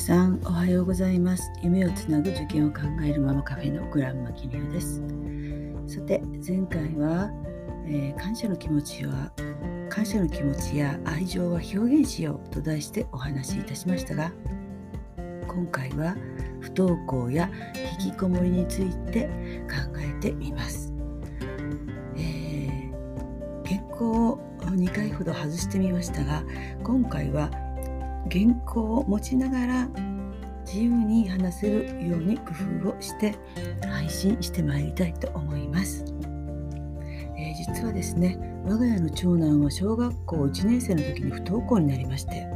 さんおはようございます。夢をつなぐ受験を考えるママカフェのグランマキニオです。さて前回は、えー、感謝の気持ちは感謝の気持ちや愛情は表現しようと題してお話しいたしましたが今回は不登校や引きこもりについて考えてみます、えー、原稿を2回ほど外してみましたが今回は原稿を持ちながら自由に話せるように工夫をして配信してまいりたいと思います。えー、実はですね我が家の長男は小学校1年生の時に不登校になりまして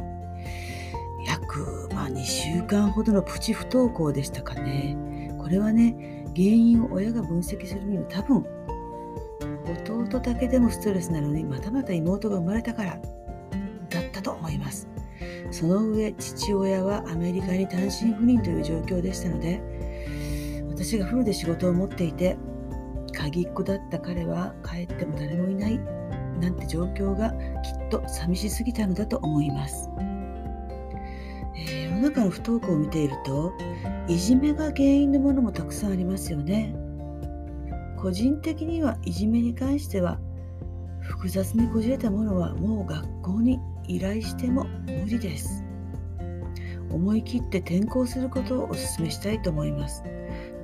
約、まあ、2週間ほどのプチ不登校でしたかねこれはね原因を親が分析するには多分弟だけでもストレスなのにまたまた妹が生まれたからだったと思いますその上父親はアメリカに単身赴任という状況でしたので私がフルで仕事を持っていて鍵っ子だった彼は帰っても誰もいないなんて状況がきっと寂しすぎたのだと思います、えー、世の中の不登校を見ているといじめが原因のものもたくさんありますよね。個人的にはいじめに関しては複雑にこじれたものはもう学校に依頼しても無理です。思い切って転校することをお勧めしたいと思います。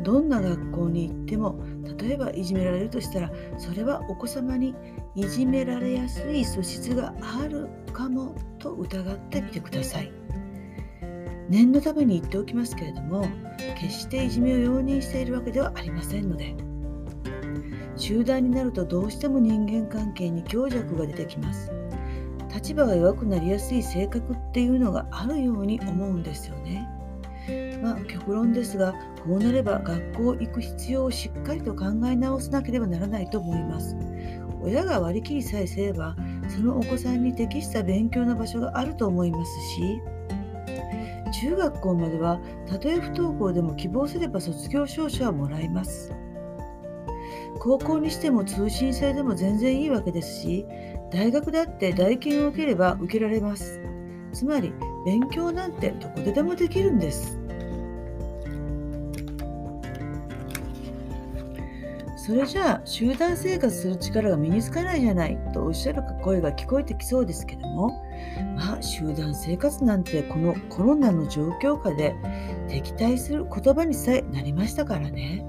どんな学校に行っても例えばいじめられるとしたらそれはお子様にいじめられやすい素質があるかもと疑ってみてください。念のために言っておきますけれども決していじめを容認しているわけではありませんので集団になるとどうしても人間関係に強弱が出てきます。立場が弱くなりやすい性格っていうのがあるように思うんですよね。まあ、極論ですがこうなれば学校行く必要をしっかりと考え直さなければならないと思います。親が割り切りさえすればそのお子さんに適した勉強の場所があると思いますし中学校まではたとえ不登校でも希望すれば卒業証書はもらえます。高校にしても通信制でも全然いいわけですし大学だって代金を受ければ受けられますつまり勉強なんてどこででもできるんですそれじゃあ集団生活する力が身につかないじゃないとおっしゃる声が聞こえてきそうですけどもまあ集団生活なんてこのコロナの状況下で敵対する言葉にさえなりましたからね。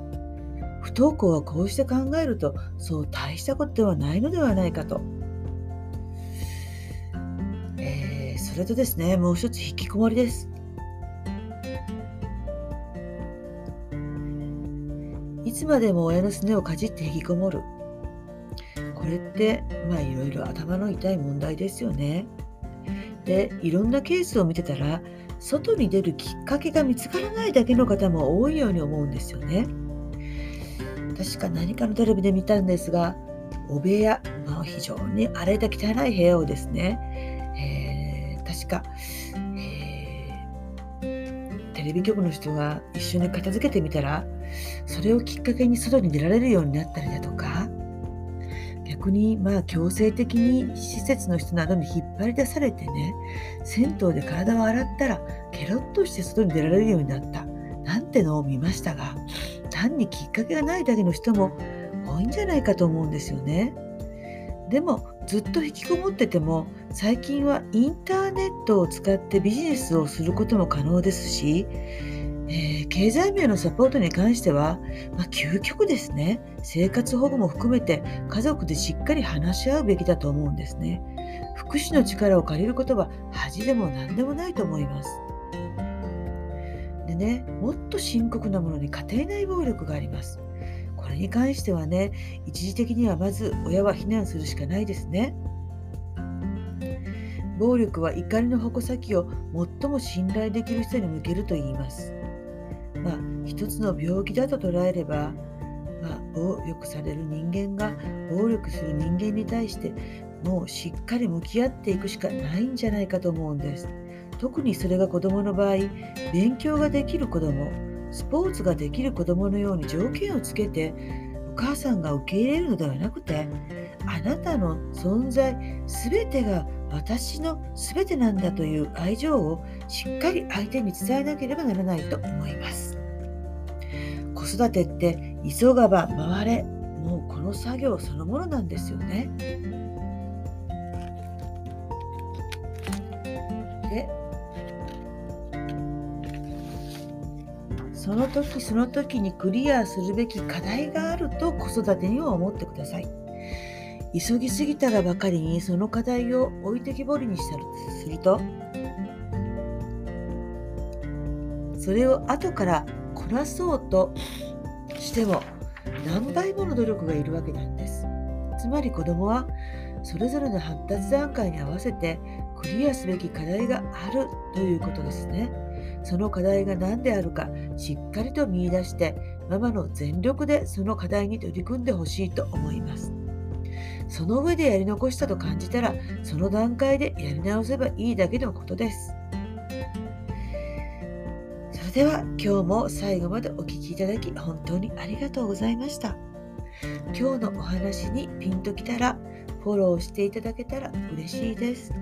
不登校はこうして考えるとそう大したことではないのではないかと。えー、それとですねもう一つ引きこもりです。いつまでも親のすねをかじって引きこもる。これってまあいろいろ頭の痛い問題ですよね。でいろんなケースを見てたら外に出るきっかけが見つからないだけの方も多いように思うんですよね。確か何かのテレビで見たんですが、お部屋、まあ、非常に荒れた汚い部屋をですね、えー、確か、えー、テレビ局の人が一緒に片付けてみたら、それをきっかけに外に出られるようになったりだとか、逆にまあ強制的に施設の人などに引っ張り出されてね銭湯で体を洗ったらケロッとして外に出られるようになったなんてのを見ましたが単にきっかけがないだけの人も多いんじゃないかと思うんですよね。でもずっと引きこもってても最近はインターネットを使ってビジネスをすることも可能ですし、えー、経済面のサポートに関しては、まあ、究極ですね生活保護も含めて家族でしっかり話し合うべきだと思うんですね。福祉の力を借りることは恥でも何でもないと思います。でね、もっと深刻なものに家庭内暴力があります。これに関してはね、一時的にはまず親は避難するしかないですね。暴力は怒りの矛先を最も信頼できる人に向けると言います。まあ、一つの病気だと捉えれば、まあ、暴力される人間が暴力する人間に対してもうしっかり向き合っていくしかないんじゃないかと思うんです。特にそれが子どもの場合勉強ができる子どもスポーツができる子どものように条件をつけてお母さんが受け入れるのではなくてあなたの存在全てが私の全てなんだという愛情をしっかり相手に伝えなければならないと思います。子育てって急がば回れもうこの作業そのものなんですよね。でその時その時にクリアするべき課題があると子育てには思ってください。急ぎすぎたらばかりにその課題を置いてきぼりにしたりするとそれを後からこなそうとしても何倍もの努力がいるわけなんです。つまり子供はそれぞれの発達段階に合わせてクリアすべき課題があるということですね。その課題が何であるかしっかりと見いだしてママの全力でその課題に取り組んでほしいと思います。その上でやり残したと感じたらその段階でやり直せばいいだけのことです。それでは今日も最後までお聴きいただき本当にありがとうございました。今日のお話にピンときたらフォローしていただけたら嬉しいです。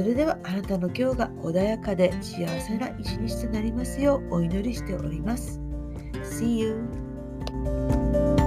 それではあなたの今日が穏やかで幸せな一日となりますようお祈りしております。See you!